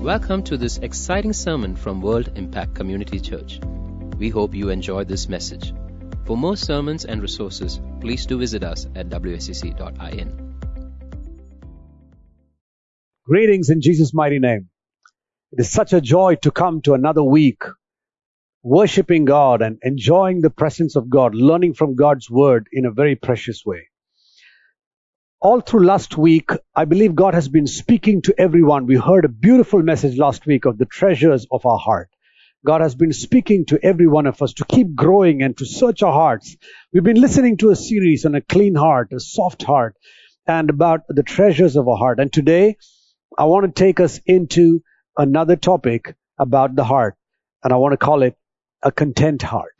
Welcome to this exciting sermon from World Impact Community Church. We hope you enjoy this message. For more sermons and resources, please do visit us at wscc.in. Greetings in Jesus' mighty name. It is such a joy to come to another week worshiping God and enjoying the presence of God, learning from God's word in a very precious way. All through last week, I believe God has been speaking to everyone. We heard a beautiful message last week of the treasures of our heart. God has been speaking to every one of us to keep growing and to search our hearts. We've been listening to a series on a clean heart, a soft heart, and about the treasures of our heart. And today, I want to take us into another topic about the heart, and I want to call it a content heart.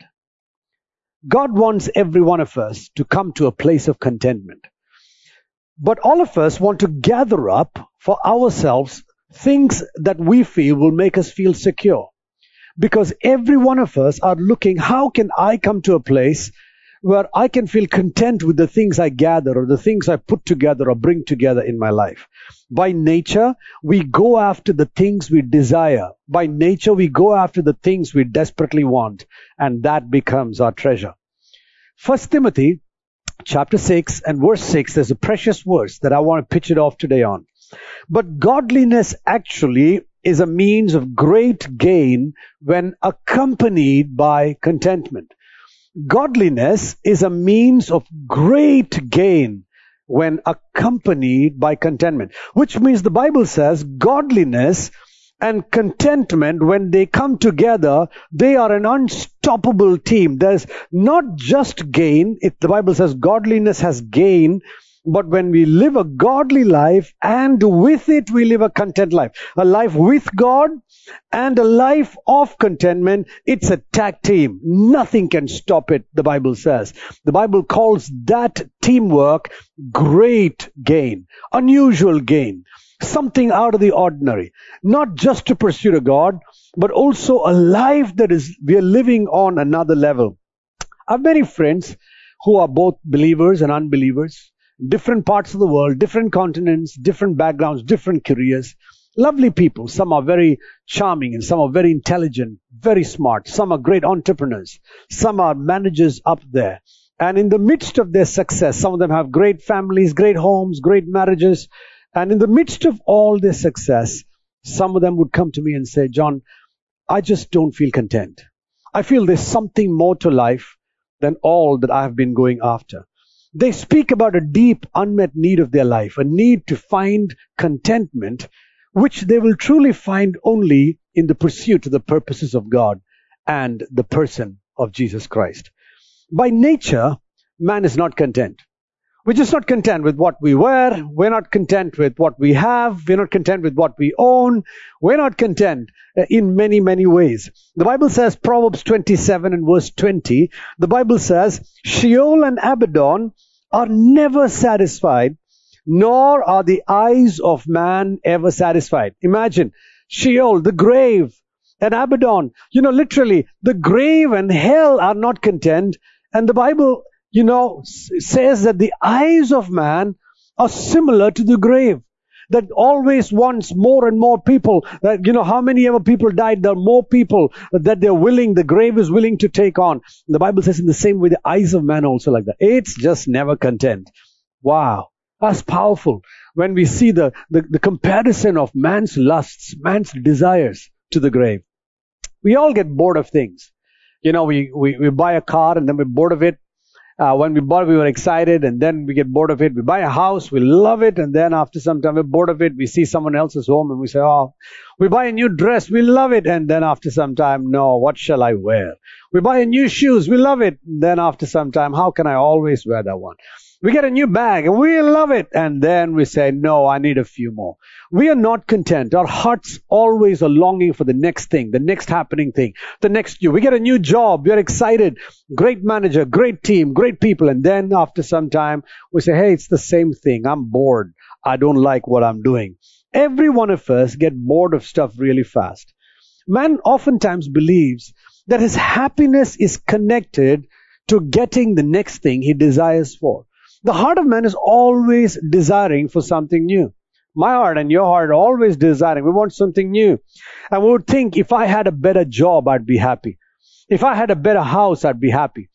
God wants every one of us to come to a place of contentment. But all of us want to gather up for ourselves things that we feel will make us feel secure. Because every one of us are looking, how can I come to a place where I can feel content with the things I gather or the things I put together or bring together in my life. By nature, we go after the things we desire. By nature, we go after the things we desperately want, and that becomes our treasure. First Timothy chapter 6 and verse 6, there's a precious verse that I want to pitch it off today on. But godliness actually is a means of great gain when accompanied by contentment. Godliness is a means of great gain when accompanied by contentment, which means the Bible says godliness and contentment, when they come together, they are an unstoppable team. There's not just gain. It, the Bible says godliness has gain, but when we live a godly life and with it we live a content life, a life with God and a life of contentment, it's a tag team. Nothing can stop it, the Bible says. The Bible calls that teamwork great gain, unusual gain something out of the ordinary. Not just to pursue a God, but also a life that is, we are living on another level. I have many friends who are both believers and unbelievers, different parts of the world, different continents, different backgrounds, different careers. Lovely people. Some are very charming and some are very intelligent, very smart. Some are great entrepreneurs. Some are managers up there. And in the midst of their success, some of them have great families, great homes, great marriages, and in the midst of all their success, some of them would come to me and say, John, I just don't feel content. I feel there's something more to life than all that I have been going after. They speak about a deep unmet need of their life, a need to find contentment, which they will truly find only in the pursuit of the purposes of God and the person of Jesus Christ. By nature, man is not content. We're just not content with what we wear. We're not content with what we have. We're not content with what we own. We're not content uh, in many, many ways. The Bible says, Proverbs 27 and verse 20, the Bible says, Sheol and Abaddon are never satisfied, nor are the eyes of man ever satisfied. Imagine, Sheol, the grave, and Abaddon, you know, literally, the grave and hell are not content, and the Bible you know, says that the eyes of man are similar to the grave. That always wants more and more people. That, you know, how many ever people died, there are more people that they're willing, the grave is willing to take on. The Bible says in the same way, the eyes of man also like that. It's just never content. Wow. That's powerful. When we see the, the, the comparison of man's lusts, man's desires to the grave. We all get bored of things. You know, we, we, we buy a car and then we're bored of it. Uh, when we bought, we were excited, and then we get bored of it. We buy a house, we love it, and then after some time, we're bored of it. We see someone else's home, and we say, "Oh." We buy a new dress, we love it, and then after some time, no, what shall I wear? We buy a new shoes, we love it, and then after some time, how can I always wear that one? We get a new bag and we love it. And then we say, no, I need a few more. We are not content. Our hearts always are longing for the next thing, the next happening thing, the next new. We get a new job. We're excited. Great manager, great team, great people. And then after some time, we say, hey, it's the same thing. I'm bored. I don't like what I'm doing. Every one of us get bored of stuff really fast. Man oftentimes believes that his happiness is connected to getting the next thing he desires for. The heart of man is always desiring for something new. my heart and your heart are always desiring. We want something new. And we would think if I had a better job, I'd be happy. If I had a better house, I'd be happy.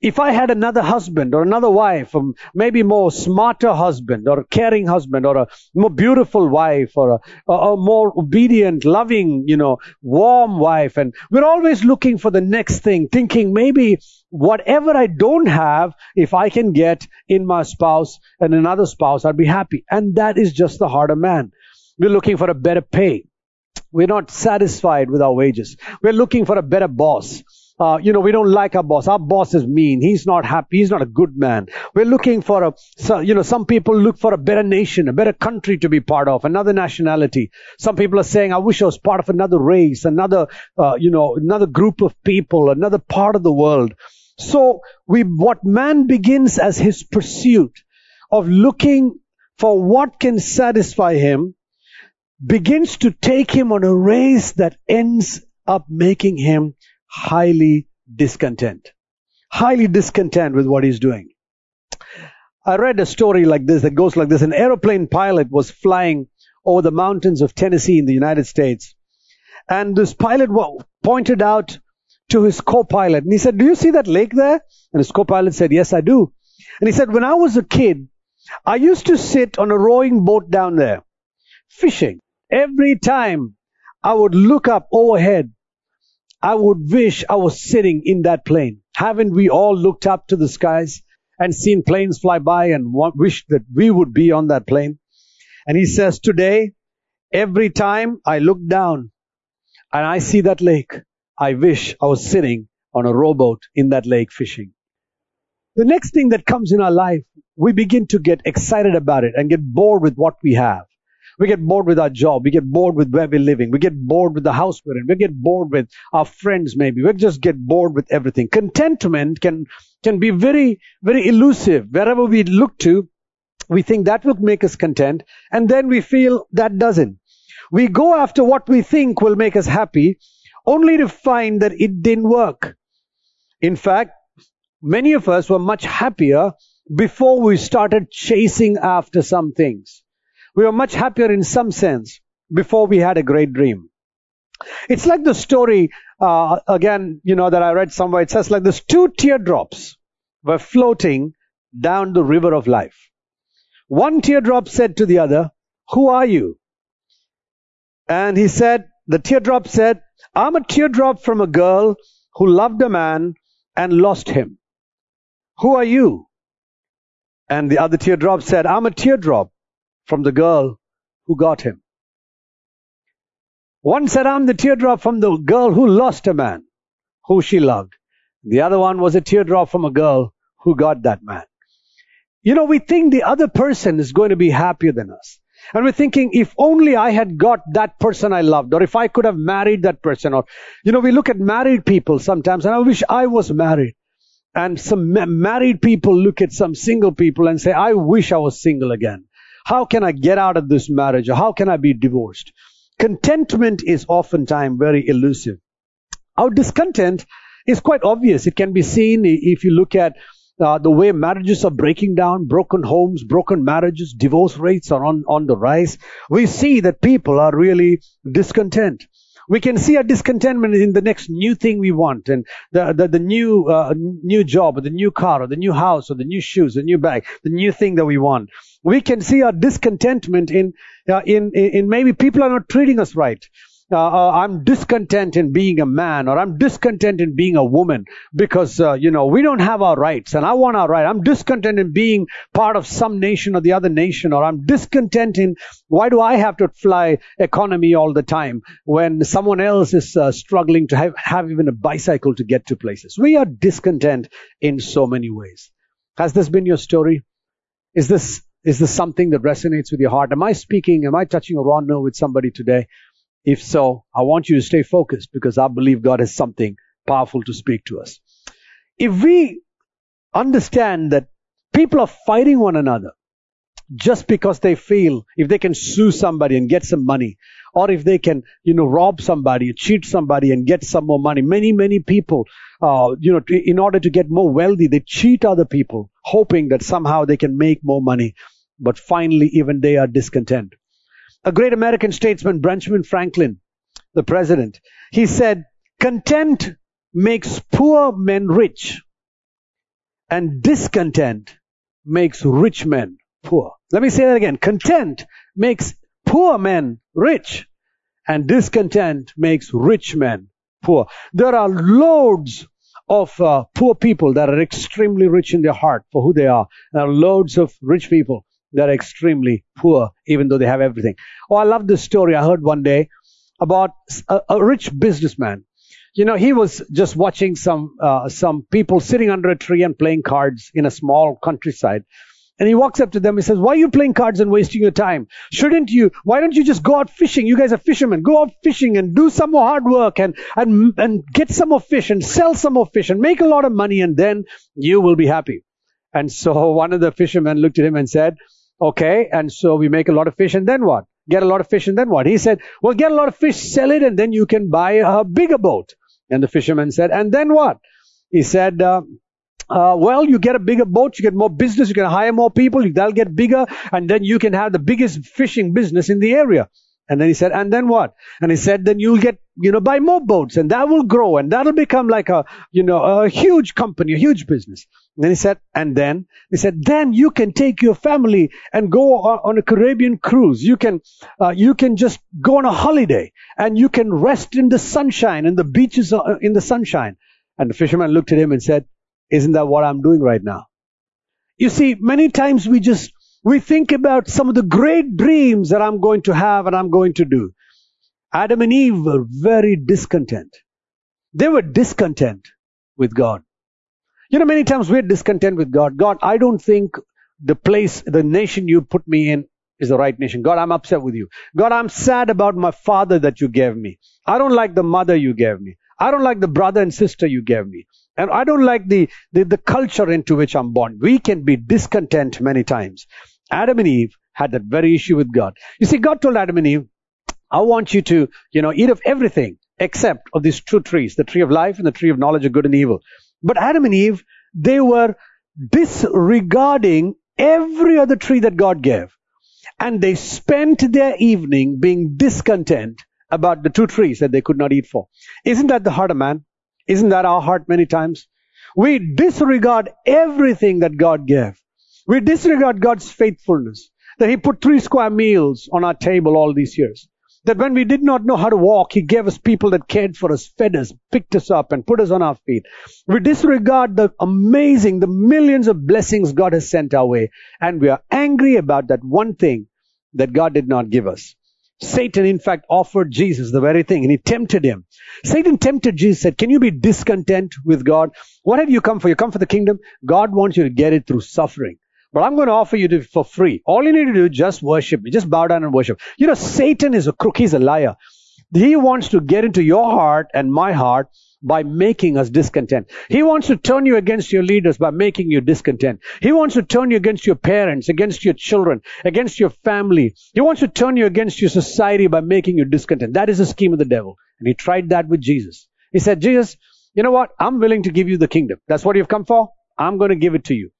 If I had another husband or another wife, or maybe more smarter husband or caring husband or a more beautiful wife or a, a more obedient, loving, you know, warm wife. And we're always looking for the next thing, thinking maybe whatever I don't have, if I can get in my spouse and another spouse, I'd be happy. And that is just the heart of man. We're looking for a better pay. We're not satisfied with our wages. We're looking for a better boss. Uh, you know, we don't like our boss. Our boss is mean. He's not happy. He's not a good man. We're looking for a, so, you know, some people look for a better nation, a better country to be part of, another nationality. Some people are saying, I wish I was part of another race, another, uh, you know, another group of people, another part of the world. So we, what man begins as his pursuit of looking for what can satisfy him begins to take him on a race that ends up making him highly discontent. Highly discontent with what he's doing. I read a story like this that goes like this. An aeroplane pilot was flying over the mountains of Tennessee in the United States. And this pilot pointed out to his co-pilot and he said, do you see that lake there? And his co-pilot said, yes, I do. And he said, when I was a kid, I used to sit on a rowing boat down there, fishing. Every time I would look up overhead I would wish I was sitting in that plane. Haven't we all looked up to the skies and seen planes fly by and wished that we would be on that plane? And he says, today, every time I look down and I see that lake, I wish I was sitting on a rowboat in that lake fishing. The next thing that comes in our life, we begin to get excited about it and get bored with what we have. We get bored with our job. We get bored with where we're living. We get bored with the house we're in. We get bored with our friends maybe. We just get bored with everything. Contentment can, can be very, very elusive. Wherever we look to, we think that will make us content and then we feel that doesn't. We go after what we think will make us happy only to find that it didn't work. In fact, many of us were much happier before we started chasing after some things. We were much happier in some sense before we had a great dream. It's like the story, uh, again, you know, that I read somewhere. It says like this two teardrops were floating down the river of life. One teardrop said to the other, who are you? And he said, the teardrop said, I'm a teardrop from a girl who loved a man and lost him. Who are you? And the other teardrop said, I'm a teardrop from the girl who got him. One said, I'm the teardrop from the girl who lost a man who she loved. The other one was a teardrop from a girl who got that man. You know, we think the other person is going to be happier than us. And we're thinking, if only I had got that person I loved, or if I could have married that person, or, you know, we look at married people sometimes, and I wish I was married. And some ma- married people look at some single people and say, I wish I was single again. How can I get out of this marriage? Or how can I be divorced? Contentment is oftentimes very elusive. Our discontent is quite obvious. It can be seen if you look at uh, the way marriages are breaking down, broken homes, broken marriages, divorce rates are on, on the rise. We see that people are really discontent we can see a discontentment in the next new thing we want and the, the, the new, uh, new job or the new car or the new house or the new shoes, the new bag, the new thing that we want. We can see our discontentment in, uh, in, in maybe people are not treating us right uh, uh, I'm discontent in being a man or I'm discontent in being a woman because, uh, you know, we don't have our rights and I want our right. I'm discontent in being part of some nation or the other nation or I'm discontent in why do I have to fly economy all the time when someone else is uh, struggling to have, have even a bicycle to get to places. We are discontent in so many ways. Has this been your story? Is this is this something that resonates with your heart? Am I speaking? Am I touching a raw nerve with somebody today? If so, I want you to stay focused because I believe God has something powerful to speak to us. If we understand that people are fighting one another just because they feel if they can sue somebody and get some money, or if they can, you know, rob somebody, cheat somebody and get some more money. Many, many people, uh, you know, in order to get more wealthy, they cheat other people, hoping that somehow they can make more money. But finally, even they are discontent. A great American statesman, Benjamin Franklin, the president, he said, content makes poor men rich and discontent makes rich men poor. Let me say that again. Content makes poor men rich and discontent makes rich men poor. There are loads of uh, poor people that are extremely rich in their heart for who they are. There are loads of rich people that are extremely poor even though they have everything. Oh, I love this story I heard one day about a, a rich businessman. You know, he was just watching some uh, some people sitting under a tree and playing cards in a small countryside. And he walks up to them and says, Why are you playing cards and wasting your time? Shouldn't you? Why don't you just go out fishing? You guys are fishermen. Go out fishing and do some more hard work and, and, and get some more fish and sell some more fish and make a lot of money and then you will be happy. And so one of the fishermen looked at him and said, Okay, and so we make a lot of fish and then what? Get a lot of fish and then what? He said, Well, get a lot of fish, sell it, and then you can buy a bigger boat. And the fisherman said, And then what? He said, uh, uh, well, you get a bigger boat, you get more business, you can hire more people, they'll get bigger, and then you can have the biggest fishing business in the area. And then he said, and then what? And he said, then you'll get, you know, buy more boats and that will grow and that'll become like a, you know, a huge company, a huge business. And then he said, and then he said, then you can take your family and go on, a Caribbean cruise. You can, uh, you can just go on a holiday and you can rest in the sunshine and the beaches in the sunshine. And the fisherman looked at him and said, isn't that what I'm doing right now? You see, many times we just, we think about some of the great dreams that I'm going to have and I'm going to do. Adam and Eve were very discontent. They were discontent with God. You know, many times we're discontent with God. God, I don't think the place, the nation you put me in is the right nation. God, I'm upset with you. God, I'm sad about my father that you gave me. I don't like the mother you gave me. I don't like the brother and sister you gave me. And I don't like the, the, the culture into which I'm born. We can be discontent many times. Adam and Eve had that very issue with God. You see, God told Adam and Eve, I want you to, you know, eat of everything except of these two trees, the tree of life and the tree of knowledge of good and evil. But Adam and Eve, they were disregarding every other tree that God gave. And they spent their evening being discontent about the two trees that they could not eat for. Isn't that the heart of man? Isn't that our heart many times? We disregard everything that God gave. We disregard God's faithfulness. That He put three square meals on our table all these years. That when we did not know how to walk, He gave us people that cared for us, fed us, picked us up, and put us on our feet. We disregard the amazing, the millions of blessings God has sent our way. And we are angry about that one thing that God did not give us. Satan, in fact, offered Jesus the very thing and he tempted him. Satan tempted Jesus, said, Can you be discontent with God? What have you come for? You come for the kingdom? God wants you to get it through suffering. But I'm going to offer you to, for free. All you need to do is just worship me. Just bow down and worship. You know, Satan is a crook. He's a liar. He wants to get into your heart and my heart by making us discontent. He wants to turn you against your leaders by making you discontent. He wants to turn you against your parents, against your children, against your family. He wants to turn you against your society by making you discontent. That is the scheme of the devil. And he tried that with Jesus. He said, Jesus, you know what? I'm willing to give you the kingdom. That's what you've come for. I'm going to give it to you.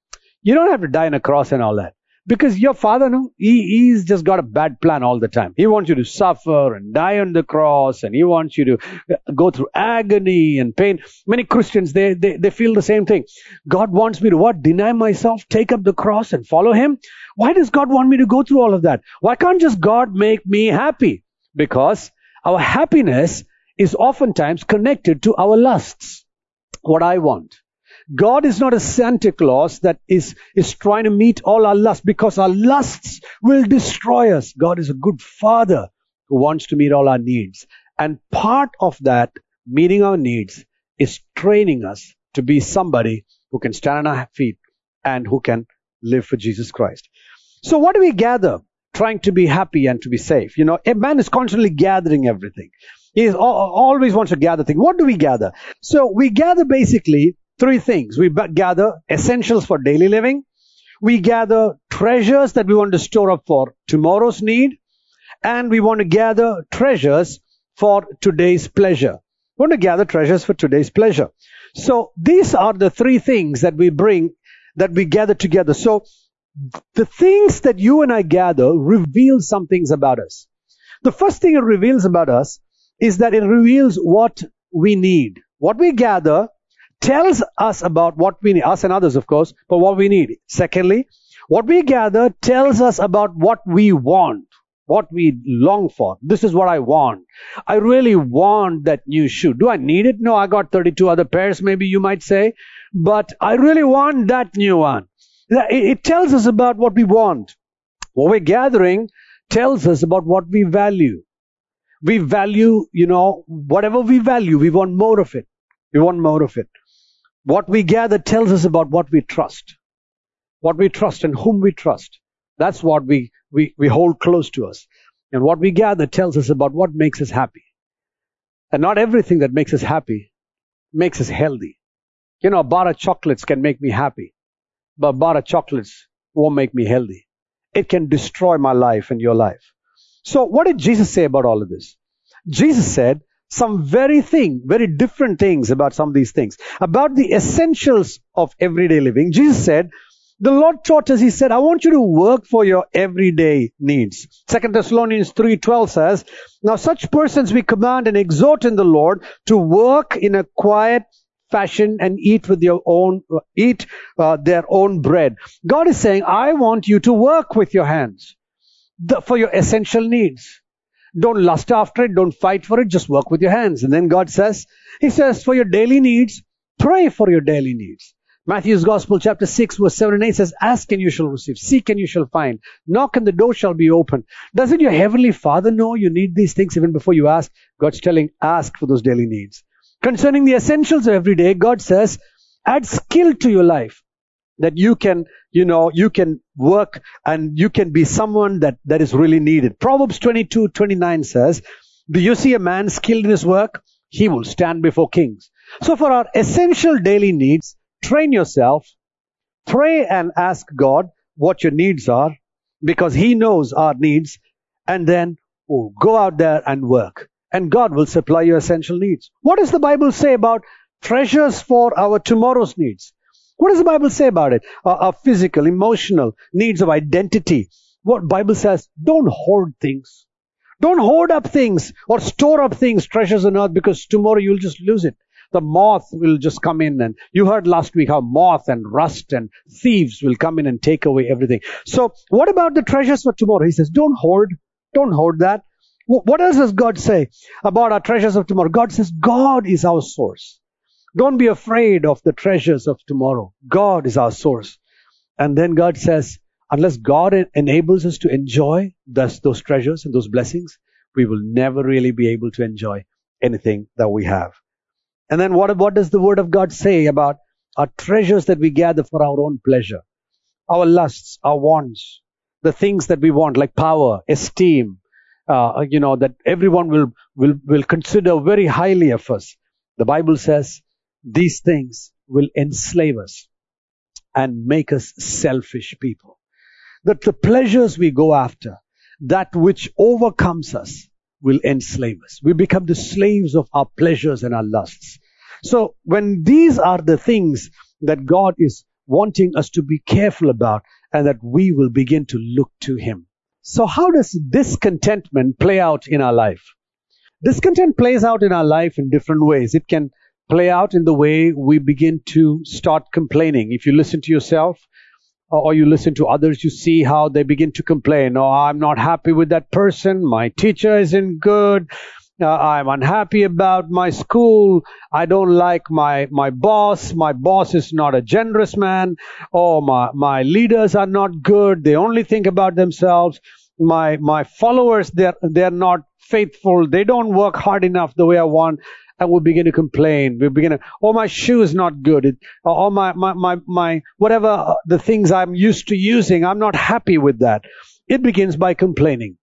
You don't have to die on a cross and all that. Because your father, no, he, he's just got a bad plan all the time. He wants you to suffer and die on the cross and he wants you to uh, go through agony and pain. Many Christians, they, they, they feel the same thing. God wants me to what? Deny myself, take up the cross and follow him? Why does God want me to go through all of that? Why can't just God make me happy? Because our happiness is oftentimes connected to our lusts. What I want. God is not a Santa Claus that is, is trying to meet all our lusts because our lusts will destroy us. God is a good father who wants to meet all our needs. And part of that meeting our needs is training us to be somebody who can stand on our feet and who can live for Jesus Christ. So what do we gather? Trying to be happy and to be safe. You know, a man is constantly gathering everything. He always wants to gather things. What do we gather? So we gather basically three things. We gather essentials for daily living. We gather treasures that we want to store up for tomorrow's need. And we want to gather treasures for today's pleasure. We want to gather treasures for today's pleasure. So these are the three things that we bring, that we gather together. So the things that you and I gather reveal some things about us. The first thing it reveals about us is that it reveals what we need. What we gather tells us about what we need, us and others, of course, but what we need. Secondly, what we gather tells us about what we want, what we long for. This is what I want. I really want that new shoe. Do I need it? No, I got 32 other pairs, maybe you might say, but I really want that new one. It tells us about what we want. What we're gathering tells us about what we value. We value, you know, whatever we value, we want more of it. We want more of it. What we gather tells us about what we trust. What we trust and whom we trust. That's what we, we, we hold close to us. And what we gather tells us about what makes us happy. And not everything that makes us happy makes us healthy. You know, a bar of chocolates can make me happy, but a bar of chocolates won't make me healthy. It can destroy my life and your life. So what did Jesus say about all of this? Jesus said, some very thing, very different things about some of these things. About the essentials of everyday living. Jesus said, the Lord taught us, He said, I want you to work for your everyday needs. Second Thessalonians 3.12 says, Now such persons we command and exhort in the Lord to work in a quiet fashion and eat with your own, eat uh, their own bread. God is saying, I want you to work with your hands the, for your essential needs. Don't lust after it. Don't fight for it. Just work with your hands. And then God says, He says, for your daily needs, pray for your daily needs. Matthew's Gospel, chapter 6, verse 7 and 8 says, Ask and you shall receive, seek and you shall find, knock and the door shall be opened. Doesn't your heavenly Father know you need these things even before you ask? God's telling, ask for those daily needs. Concerning the essentials of every day, God says, add skill to your life that you can, you know, you can work and you can be someone that, that is really needed. Proverbs 22, 29 says, do you see a man skilled in his work? He will stand before kings. So for our essential daily needs, train yourself, pray and ask God what your needs are because he knows our needs and then oh, go out there and work and God will supply your essential needs. What does the Bible say about treasures for our tomorrow's needs? What does the Bible say about it? Our, physical, emotional needs of identity. What Bible says, don't hoard things. Don't hoard up things or store up things, treasures on earth, because tomorrow you'll just lose it. The moth will just come in and you heard last week how moth and rust and thieves will come in and take away everything. So what about the treasures for tomorrow? He says, don't hoard. Don't hoard that. What else does God say about our treasures of tomorrow? God says God is our source. Don't be afraid of the treasures of tomorrow. God is our source. And then God says, unless God enables us to enjoy those, those treasures and those blessings, we will never really be able to enjoy anything that we have. And then what, what does the word of God say about our treasures that we gather for our own pleasure? Our lusts, our wants, the things that we want, like power, esteem, uh, you know, that everyone will, will, will consider very highly of us. The Bible says these things will enslave us and make us selfish people. That the pleasures we go after, that which overcomes us, will enslave us. We become the slaves of our pleasures and our lusts. So when these are the things that God is wanting us to be careful about and that we will begin to look to Him. So how does discontentment play out in our life? Discontent plays out in our life in different ways. It can play out in the way we begin to start complaining. If you listen to yourself or you listen to others, you see how they begin to complain. Oh, I'm not happy with that person. My teacher isn't good. Uh, I'm unhappy about my school. I don't like my, my boss. My boss is not a generous man. Oh, my, my leaders are not good. They only think about themselves. My, my followers, they're, they're not faithful. They don't work hard enough the way I want and we begin to complain. We begin to, oh, my shoe is not good. It, oh, my, my, my, my, whatever uh, the things I'm used to using, I'm not happy with that. It begins by complaining.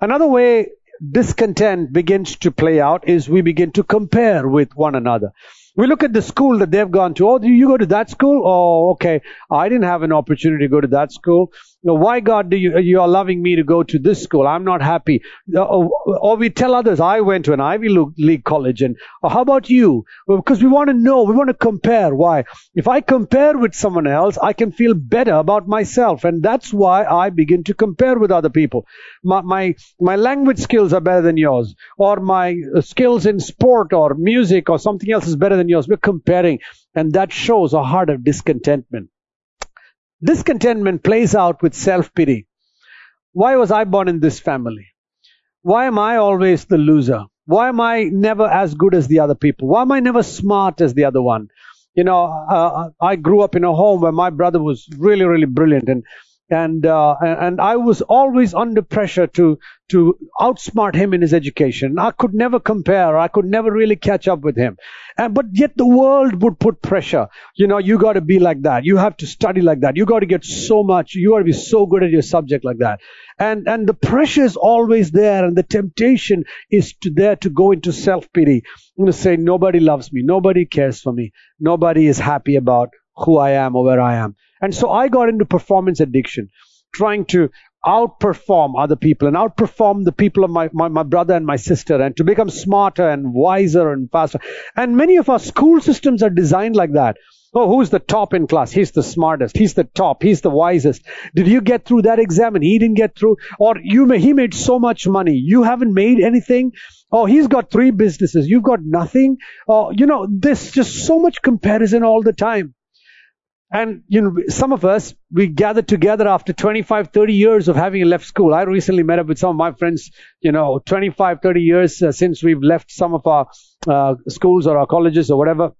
Another way discontent begins to play out is we begin to compare with one another. We look at the school that they've gone to. Oh, do you go to that school? Oh, okay. I didn't have an opportunity to go to that school. Why God do you you are loving me to go to this school? I'm not happy. Uh, Or, or we tell others, I went to an Ivy League college, and oh, how about you? Because we want to know, we want to compare. Why? If I compare with someone else, I can feel better about myself, and that's why I begin to compare with other people. My my, my language skills are better than yours, or my uh, skills in sport or music or something else is better than yours. We're comparing, and that shows a heart of discontentment. Discontentment plays out with self pity. Why was I born in this family? Why am I always the loser? Why am I never as good as the other people? Why am I never smart as the other one? You know, uh, I grew up in a home where my brother was really, really brilliant, and and uh, and I was always under pressure to to outsmart him in his education. I could never compare. I could never really catch up with him. And, but yet the world would put pressure. You know, you got to be like that. You have to study like that. You got to get so much. You got to be so good at your subject like that. And and the pressure is always there, and the temptation is to there to go into self pity. Going to say nobody loves me. Nobody cares for me. Nobody is happy about who I am or where I am. And so I got into performance addiction, trying to outperform other people and outperform the people of my, my, my, brother and my sister and to become smarter and wiser and faster. And many of our school systems are designed like that. Oh, who's the top in class? He's the smartest. He's the top. He's the wisest. Did you get through that exam and he didn't get through? Or you may, he made so much money. You haven't made anything. Oh, he's got three businesses. You've got nothing. Oh, you know, there's just so much comparison all the time. And, you know, some of us, we gathered together after 25, 30 years of having left school. I recently met up with some of my friends, you know, 25, 30 years uh, since we've left some of our uh, schools or our colleges or whatever.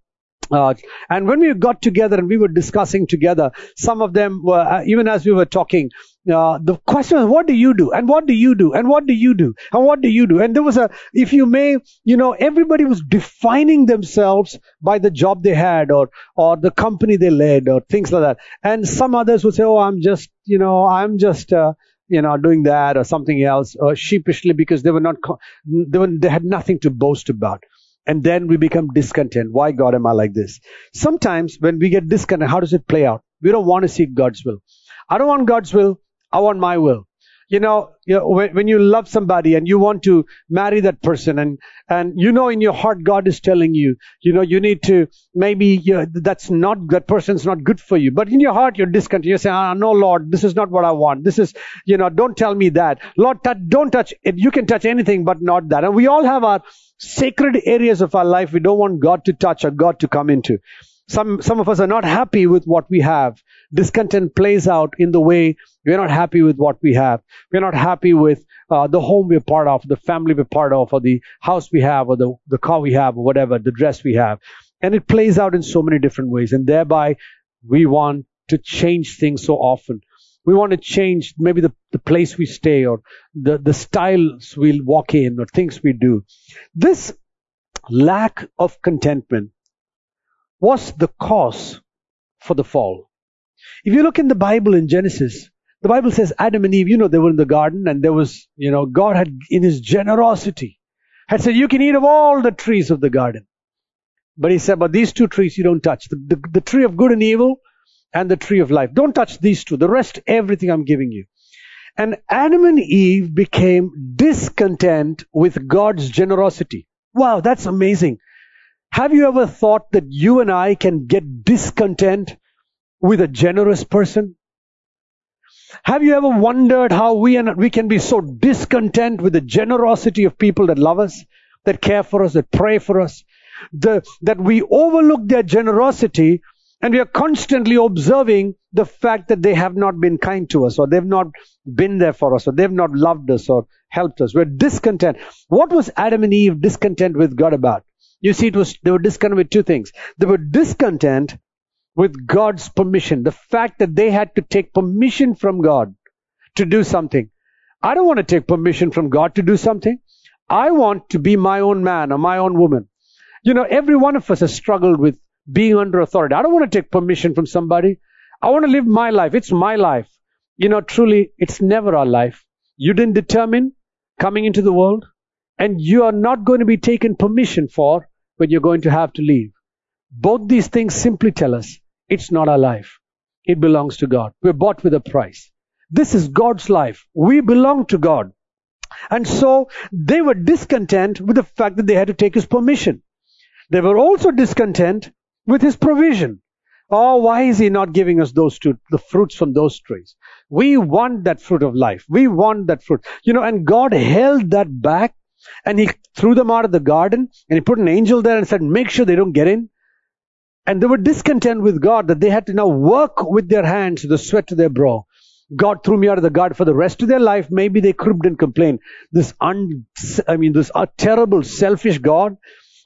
Uh, and when we got together and we were discussing together, some of them were, uh, even as we were talking, uh, the question was, what do you do? And what do you do? And what do you do? And what do you do? And there was a, if you may, you know, everybody was defining themselves by the job they had or, or the company they led or things like that. And some others would say, oh, I'm just, you know, I'm just, uh, you know, doing that or something else, or sheepishly because they were not, they, were, they had nothing to boast about. And then we become discontent. Why God am I like this? Sometimes when we get discontent, how does it play out? We don't want to seek God's will. I don't want God's will. I want my will. You know, you know when, when, you love somebody and you want to marry that person and, and you know in your heart God is telling you, you know, you need to, maybe you know, that's not, that person's not good for you. But in your heart you're discontent. You say, ah, no Lord, this is not what I want. This is, you know, don't tell me that. Lord, touch, don't touch it. You can touch anything but not that. And we all have our sacred areas of our life we don't want God to touch or God to come into. Some, some of us are not happy with what we have. Discontent plays out in the way we're not happy with what we have. We're not happy with uh, the home we're part of, the family we're part of, or the house we have, or the, the car we have, or whatever, the dress we have. And it plays out in so many different ways. And thereby, we want to change things so often. We want to change maybe the, the place we stay or the, the styles we'll walk in or things we do. This lack of contentment was the cause for the fall. If you look in the Bible in Genesis, the Bible says Adam and Eve, you know, they were in the garden and there was, you know, God had, in his generosity, had said, you can eat of all the trees of the garden. But he said, but these two trees you don't touch. The, the, the tree of good and evil and the tree of life. Don't touch these two. The rest, everything I'm giving you. And Adam and Eve became discontent with God's generosity. Wow, that's amazing. Have you ever thought that you and I can get discontent with a generous person? Have you ever wondered how we, and, we can be so discontent with the generosity of people that love us, that care for us, that pray for us, the, that we overlook their generosity and we are constantly observing the fact that they have not been kind to us or they've not been there for us or they've not loved us or helped us. We're discontent. What was Adam and Eve discontent with God about? You see, it was, they were discontent with two things. They were discontent with God's permission. The fact that they had to take permission from God to do something. I don't want to take permission from God to do something. I want to be my own man or my own woman. You know, every one of us has struggled with being under authority. I don't want to take permission from somebody. I want to live my life. It's my life. You know, truly, it's never our life. You didn't determine coming into the world, and you are not going to be taken permission for when you're going to have to leave. Both these things simply tell us it's not our life. It belongs to God. We're bought with a price. This is God's life. We belong to God. And so they were discontent with the fact that they had to take his permission. They were also discontent with his provision. Oh, why is he not giving us those two, the fruits from those trees? We want that fruit of life. We want that fruit. You know, and God held that back and he threw them out of the garden and he put an angel there and said, make sure they don't get in. And they were discontent with God that they had to now work with their hands, the sweat to their brow. God threw me out of the garden for the rest of their life. Maybe they cribbed and complained. This un, I mean, this terrible, selfish God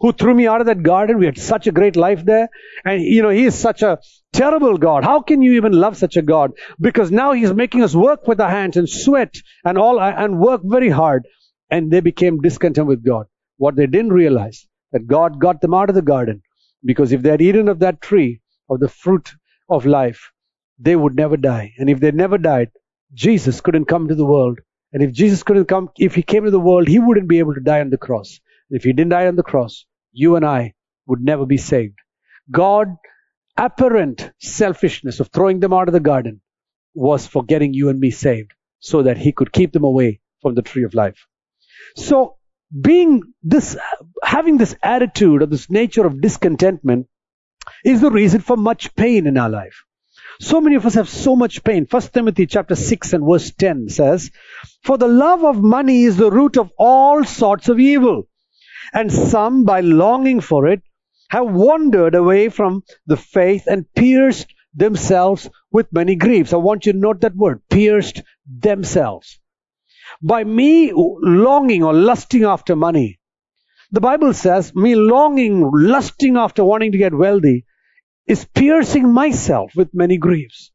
who threw me out of that garden. We had such a great life there. And, you know, he is such a terrible God. How can you even love such a God? Because now he's making us work with our hands and sweat and all, and work very hard. And they became discontent with God. What they didn't realize, that God got them out of the garden. Because if they had eaten of that tree, of the fruit of life, they would never die. And if they never died, Jesus couldn't come to the world. And if Jesus couldn't come, if he came to the world, he wouldn't be able to die on the cross. And If he didn't die on the cross, you and I would never be saved. God, apparent selfishness of throwing them out of the garden was for getting you and me saved so that he could keep them away from the tree of life. So being this, having this attitude or this nature of discontentment is the reason for much pain in our life. So many of us have so much pain. First Timothy chapter 6 and verse 10 says, For the love of money is the root of all sorts of evil. And some, by longing for it, have wandered away from the faith and pierced themselves with many griefs. I want you to note that word, pierced themselves. By me longing or lusting after money, the Bible says, me longing, lusting after wanting to get wealthy, is piercing myself with many griefs,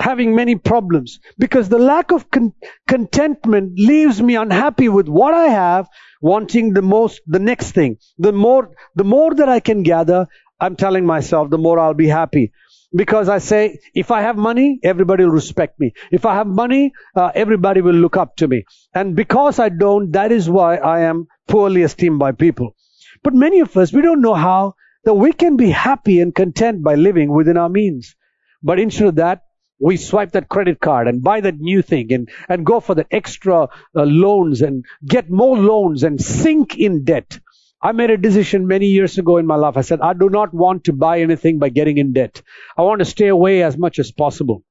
having many problems, because the lack of con- contentment leaves me unhappy with what I have, wanting the most, the next thing. The more, the more that I can gather, I'm telling myself, the more I'll be happy. Because I say, if I have money, everybody will respect me. If I have money, uh, everybody will look up to me. And because I don't, that is why I am poorly esteemed by people. But many of us, we don't know how that we can be happy and content by living within our means. But instead of that, we swipe that credit card and buy that new thing and, and go for the extra uh, loans and get more loans and sink in debt. I made a decision many years ago in my life. I said, I do not want to buy anything by getting in debt. I want to stay away as much as possible.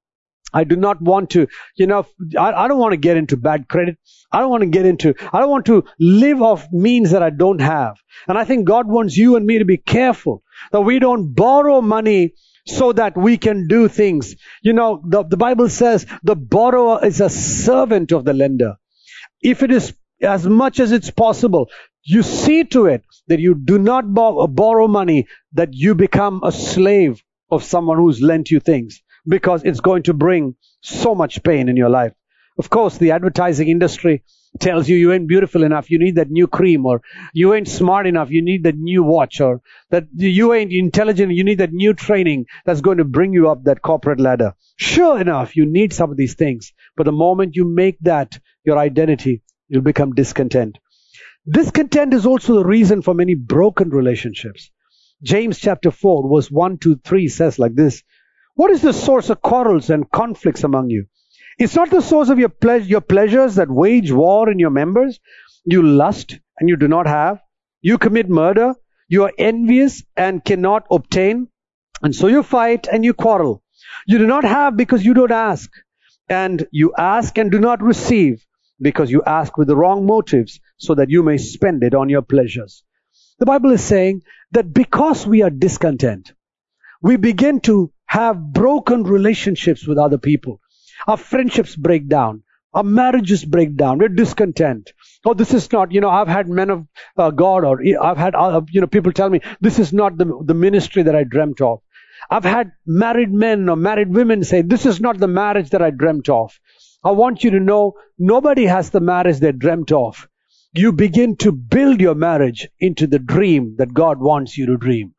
I do not want to, you know, I, I, don't want to get into bad credit. I don't want to get into, I don't want to live off means that I don't have. And I think God wants you and me to be careful that we don't borrow money so that we can do things. You know, the, the Bible says the borrower is a servant of the lender. If it is as much as it's possible, you see to it that you do not borrow money, that you become a slave of someone who's lent you things because it's going to bring so much pain in your life. Of course, the advertising industry tells you you ain't beautiful enough, you need that new cream, or you ain't smart enough, you need that new watch, or that you ain't intelligent, you need that new training that's going to bring you up that corporate ladder. Sure enough, you need some of these things, but the moment you make that your identity, you'll become discontent. Discontent is also the reason for many broken relationships. James chapter 4 verse 1 to 3 says like this, what is the source of quarrels and conflicts among you? It's not the source of your, ple- your pleasures that wage war in your members. You lust and you do not have. You commit murder. You are envious and cannot obtain. And so you fight and you quarrel. You do not have because you don't ask. And you ask and do not receive because you ask with the wrong motives so that you may spend it on your pleasures. The Bible is saying that because we are discontent, we begin to have broken relationships with other people. Our friendships break down. Our marriages break down. We're discontent. Oh, this is not, you know, I've had men of uh, God or I've had, uh, you know, people tell me this is not the, the ministry that I dreamt of. I've had married men or married women say this is not the marriage that I dreamt of. I want you to know nobody has the marriage they dreamt of. You begin to build your marriage into the dream that God wants you to dream.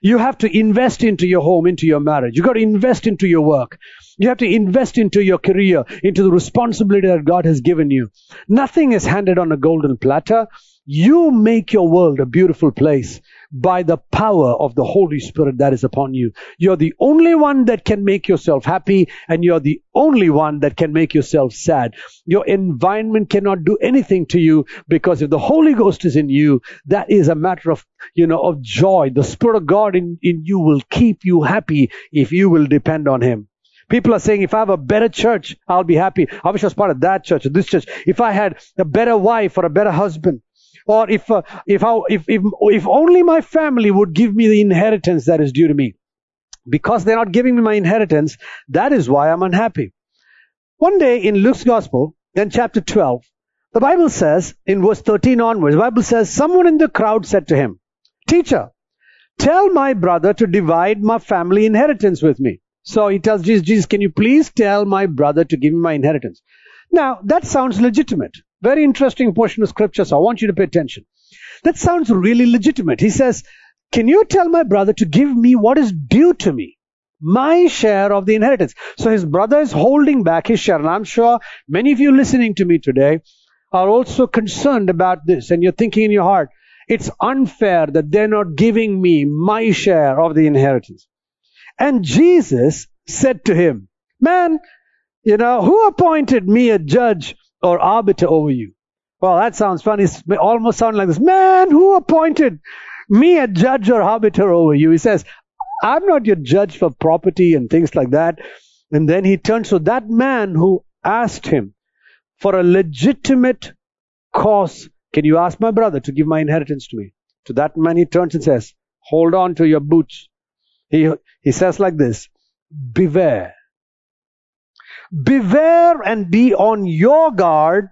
You have to invest into your home, into your marriage. You've got to invest into your work. You have to invest into your career, into the responsibility that God has given you. Nothing is handed on a golden platter. You make your world a beautiful place by the power of the Holy Spirit that is upon you. You're the only one that can make yourself happy and you're the only one that can make yourself sad. Your environment cannot do anything to you because if the Holy Ghost is in you, that is a matter of, you know, of joy. The Spirit of God in, in you will keep you happy if you will depend on Him. People are saying, if I have a better church, I'll be happy. I wish I was part of that church or this church. If I had a better wife or a better husband, or if, uh, if, if, if, if only my family would give me the inheritance that is due to me. Because they're not giving me my inheritance, that is why I'm unhappy. One day in Luke's Gospel, in chapter 12, the Bible says, in verse 13 onwards, the Bible says, someone in the crowd said to him, Teacher, tell my brother to divide my family inheritance with me. So he tells Jesus, Jesus, can you please tell my brother to give me my inheritance? Now, that sounds legitimate. Very interesting portion of scripture, so I want you to pay attention. That sounds really legitimate. He says, Can you tell my brother to give me what is due to me? My share of the inheritance. So his brother is holding back his share. And I'm sure many of you listening to me today are also concerned about this. And you're thinking in your heart, it's unfair that they're not giving me my share of the inheritance. And Jesus said to him, Man, you know, who appointed me a judge or arbiter over you. Well, that sounds funny. It almost sounds like this. Man, who appointed me a judge or arbiter over you? He says, I'm not your judge for property and things like that. And then he turns to that man who asked him for a legitimate cause. Can you ask my brother to give my inheritance to me? To that man he turns and says, hold on to your boots. He, he says like this, beware Beware and be on your guard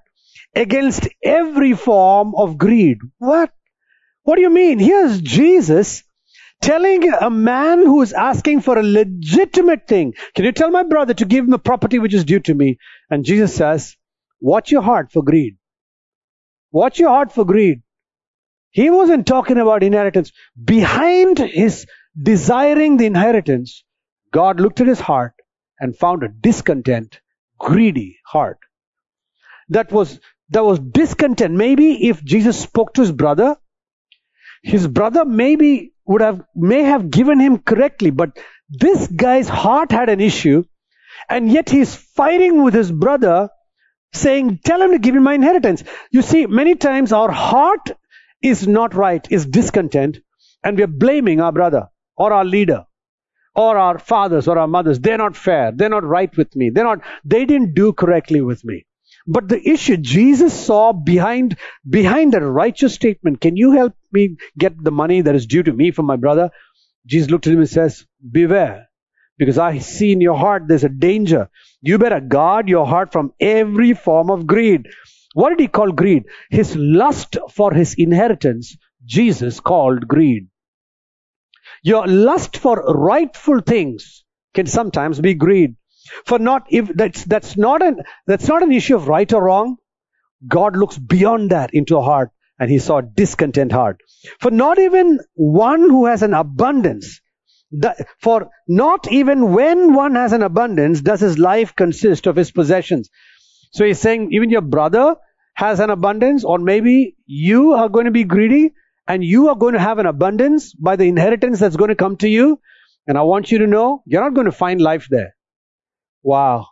against every form of greed. What? What do you mean? Here's Jesus telling a man who is asking for a legitimate thing, Can you tell my brother to give him the property which is due to me? And Jesus says, Watch your heart for greed. Watch your heart for greed. He wasn't talking about inheritance. Behind his desiring the inheritance, God looked at his heart and found a discontent, greedy heart. That was, that was discontent. Maybe if Jesus spoke to his brother, his brother maybe would have, may have given him correctly, but this guy's heart had an issue, and yet he's fighting with his brother, saying, tell him to give me my inheritance. You see, many times our heart is not right, is discontent, and we are blaming our brother or our leader or our fathers or our mothers, they're not fair. They're not right with me. They're not, they didn't do correctly with me. But the issue Jesus saw behind, behind that righteous statement, can you help me get the money that is due to me from my brother? Jesus looked at him and says, beware, because I see in your heart there's a danger. You better guard your heart from every form of greed. What did he call greed? His lust for his inheritance, Jesus called greed. Your lust for rightful things can sometimes be greed. For not if that's that's not an that's not an issue of right or wrong. God looks beyond that into a heart and he saw a discontent heart. For not even one who has an abundance, for not even when one has an abundance does his life consist of his possessions. So he's saying even your brother has an abundance or maybe you are going to be greedy and you are going to have an abundance by the inheritance that's going to come to you. And I want you to know you're not going to find life there. Wow.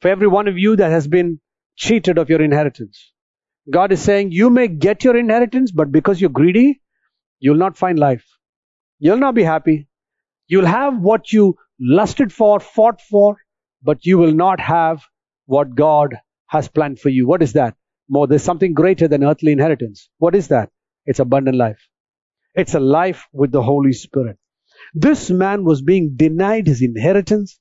For every one of you that has been cheated of your inheritance, God is saying you may get your inheritance, but because you're greedy, you'll not find life. You'll not be happy. You'll have what you lusted for, fought for, but you will not have what God has planned for you. What is that? More, there's something greater than earthly inheritance. What is that? It's abundant life. It's a life with the Holy Spirit. This man was being denied his inheritance,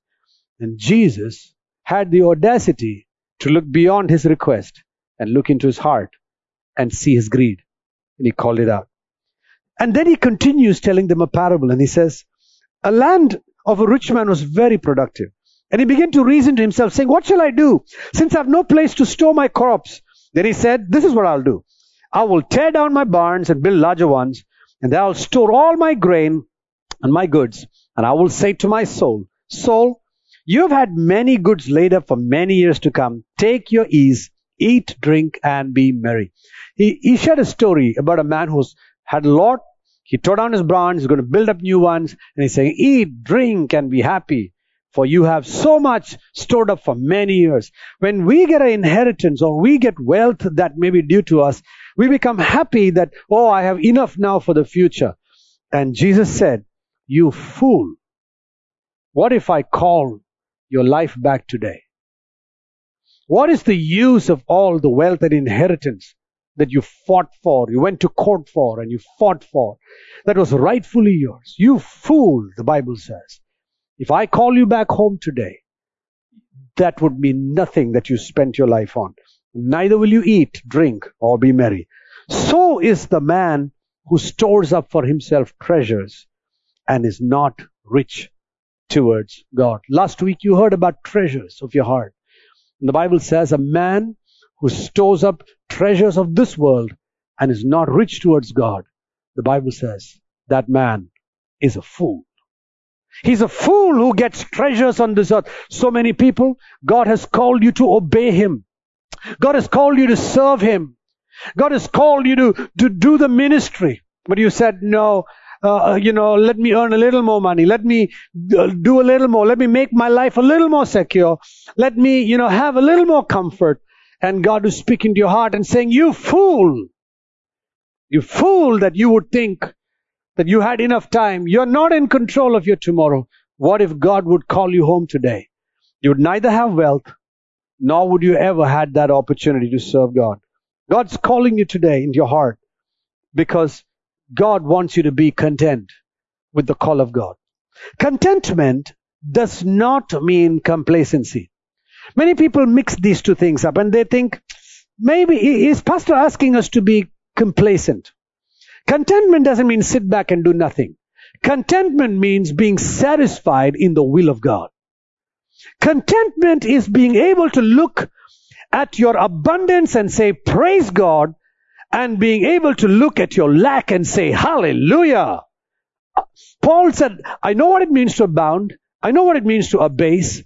and Jesus had the audacity to look beyond his request and look into his heart and see his greed. And he called it out. And then he continues telling them a parable, and he says, A land of a rich man was very productive. And he began to reason to himself, saying, What shall I do? Since I have no place to store my crops. Then he said, This is what I'll do. I will tear down my barns and build larger ones, and there I'll store all my grain and my goods. And I will say to my soul, Soul, you have had many goods laid up for many years to come. Take your ease, eat, drink, and be merry. He, he shared a story about a man who's had a lot He tore down his barns, he's going to build up new ones, and he's saying, eat, drink, and be happy. For you have so much stored up for many years. When we get an inheritance or we get wealth that may be due to us, we become happy that, oh, I have enough now for the future. And Jesus said, you fool. What if I call your life back today? What is the use of all the wealth and inheritance that you fought for, you went to court for, and you fought for, that was rightfully yours? You fool, the Bible says. If I call you back home today, that would mean nothing that you spent your life on. Neither will you eat, drink, or be merry. So is the man who stores up for himself treasures and is not rich towards God. Last week you heard about treasures of your heart. And the Bible says a man who stores up treasures of this world and is not rich towards God, the Bible says that man is a fool. He's a fool who gets treasures on this earth. So many people, God has called you to obey Him. God has called you to serve Him. God has called you to, to do the ministry. But you said, no, uh, uh, you know, let me earn a little more money. Let me uh, do a little more. Let me make my life a little more secure. Let me, you know, have a little more comfort. And God is speaking to your heart and saying, you fool. You fool that you would think that you had enough time. You're not in control of your tomorrow. What if God would call you home today? You would neither have wealth, nor would you ever had that opportunity to serve God. God's calling you today into your heart because God wants you to be content with the call of God. Contentment does not mean complacency. Many people mix these two things up and they think, maybe is pastor asking us to be complacent? Contentment doesn't mean sit back and do nothing. Contentment means being satisfied in the will of God. Contentment is being able to look at your abundance and say, praise God, and being able to look at your lack and say, hallelujah. Paul said, I know what it means to abound. I know what it means to abase.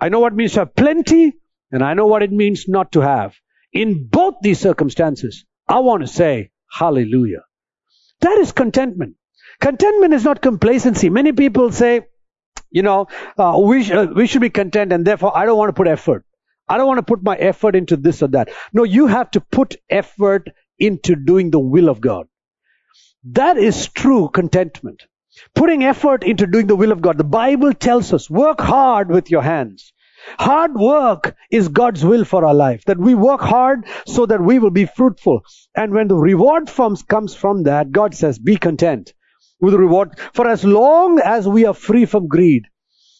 I know what it means to have plenty. And I know what it means not to have. In both these circumstances, I want to say, hallelujah. That is contentment. Contentment is not complacency. Many people say, you know, uh, we, sh- uh, we should be content and therefore I don't want to put effort. I don't want to put my effort into this or that. No, you have to put effort into doing the will of God. That is true contentment. Putting effort into doing the will of God. The Bible tells us, work hard with your hands. Hard work is God's will for our life. That we work hard so that we will be fruitful. And when the reward forms comes from that, God says, be content with the reward. For as long as we are free from greed,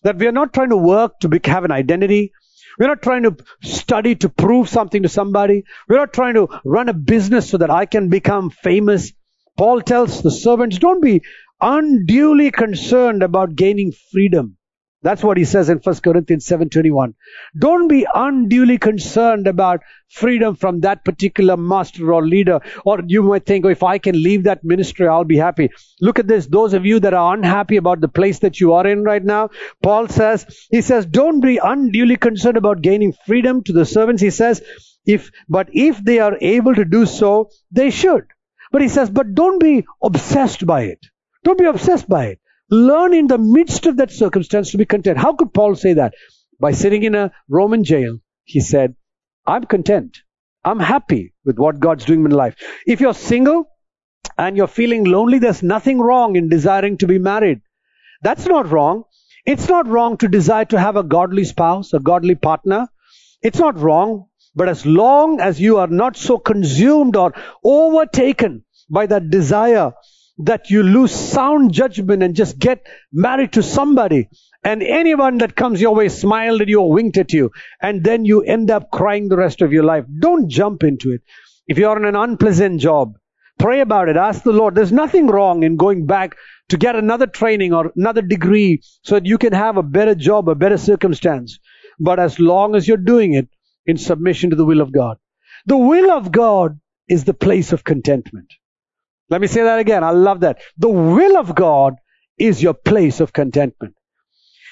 that we are not trying to work to have an identity, we're not trying to study to prove something to somebody. We're not trying to run a business so that I can become famous. Paul tells the servants, don't be unduly concerned about gaining freedom. That's what he says in 1 Corinthians 7:21. Don't be unduly concerned about freedom from that particular master or leader. Or you might think, oh, if I can leave that ministry, I'll be happy. Look at this. Those of you that are unhappy about the place that you are in right now, Paul says, he says, don't be unduly concerned about gaining freedom to the servants. He says, if, but if they are able to do so, they should. But he says, but don't be obsessed by it. Don't be obsessed by it. Learn in the midst of that circumstance to be content. How could Paul say that? By sitting in a Roman jail, he said, I'm content. I'm happy with what God's doing in life. If you're single and you're feeling lonely, there's nothing wrong in desiring to be married. That's not wrong. It's not wrong to desire to have a godly spouse, a godly partner. It's not wrong. But as long as you are not so consumed or overtaken by that desire that you lose sound judgment and just get married to somebody and anyone that comes your way smiled at you or winked at you and then you end up crying the rest of your life. Don't jump into it. If you're in an unpleasant job, pray about it. Ask the Lord. There's nothing wrong in going back to get another training or another degree so that you can have a better job, a better circumstance. But as long as you're doing it in submission to the will of God. The will of God is the place of contentment. Let me say that again. I love that. The will of God is your place of contentment.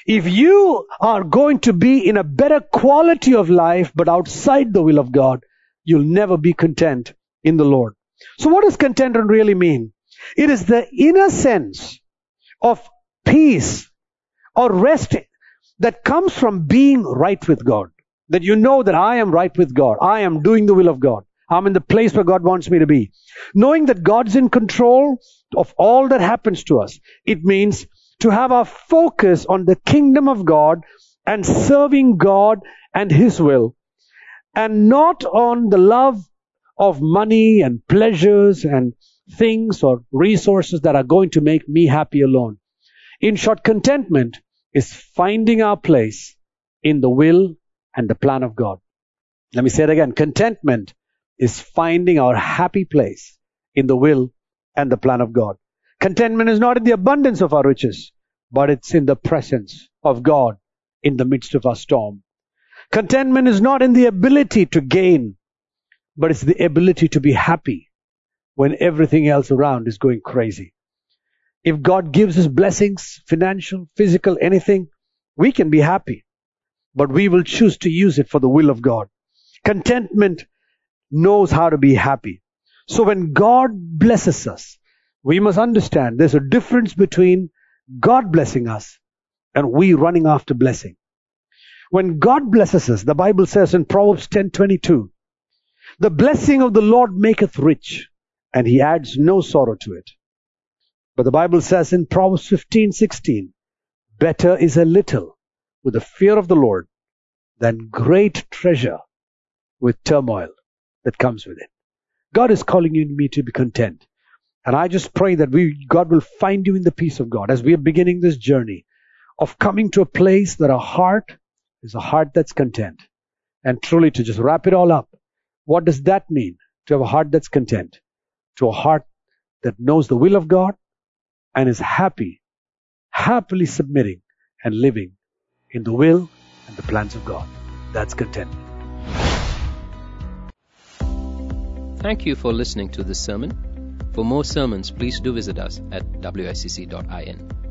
If you are going to be in a better quality of life, but outside the will of God, you'll never be content in the Lord. So what does contentment really mean? It is the inner sense of peace or rest that comes from being right with God. That you know that I am right with God. I am doing the will of God. I'm in the place where God wants me to be. Knowing that God's in control of all that happens to us. It means to have our focus on the kingdom of God and serving God and His will and not on the love of money and pleasures and things or resources that are going to make me happy alone. In short, contentment is finding our place in the will and the plan of God. Let me say it again. Contentment is finding our happy place in the will and the plan of God. Contentment is not in the abundance of our riches, but it's in the presence of God in the midst of our storm. Contentment is not in the ability to gain, but it's the ability to be happy when everything else around is going crazy. If God gives us blessings, financial, physical, anything, we can be happy. But we will choose to use it for the will of God. Contentment knows how to be happy. So when God blesses us, we must understand there's a difference between God blessing us and we running after blessing. When God blesses us, the Bible says in Proverbs 10:22, the blessing of the Lord maketh rich, and he adds no sorrow to it. But the Bible says in Proverbs 15:16, better is a little with the fear of the Lord than great treasure with turmoil that comes with it. God is calling you and me to be content. And I just pray that we, God will find you in the peace of God as we are beginning this journey of coming to a place that our heart is a heart that's content. And truly to just wrap it all up, what does that mean? To have a heart that's content, to a heart that knows the will of God and is happy, happily submitting and living in the will and the plans of God. That's contentment. Thank you for listening to this sermon. For more sermons, please do visit us at wicc.in.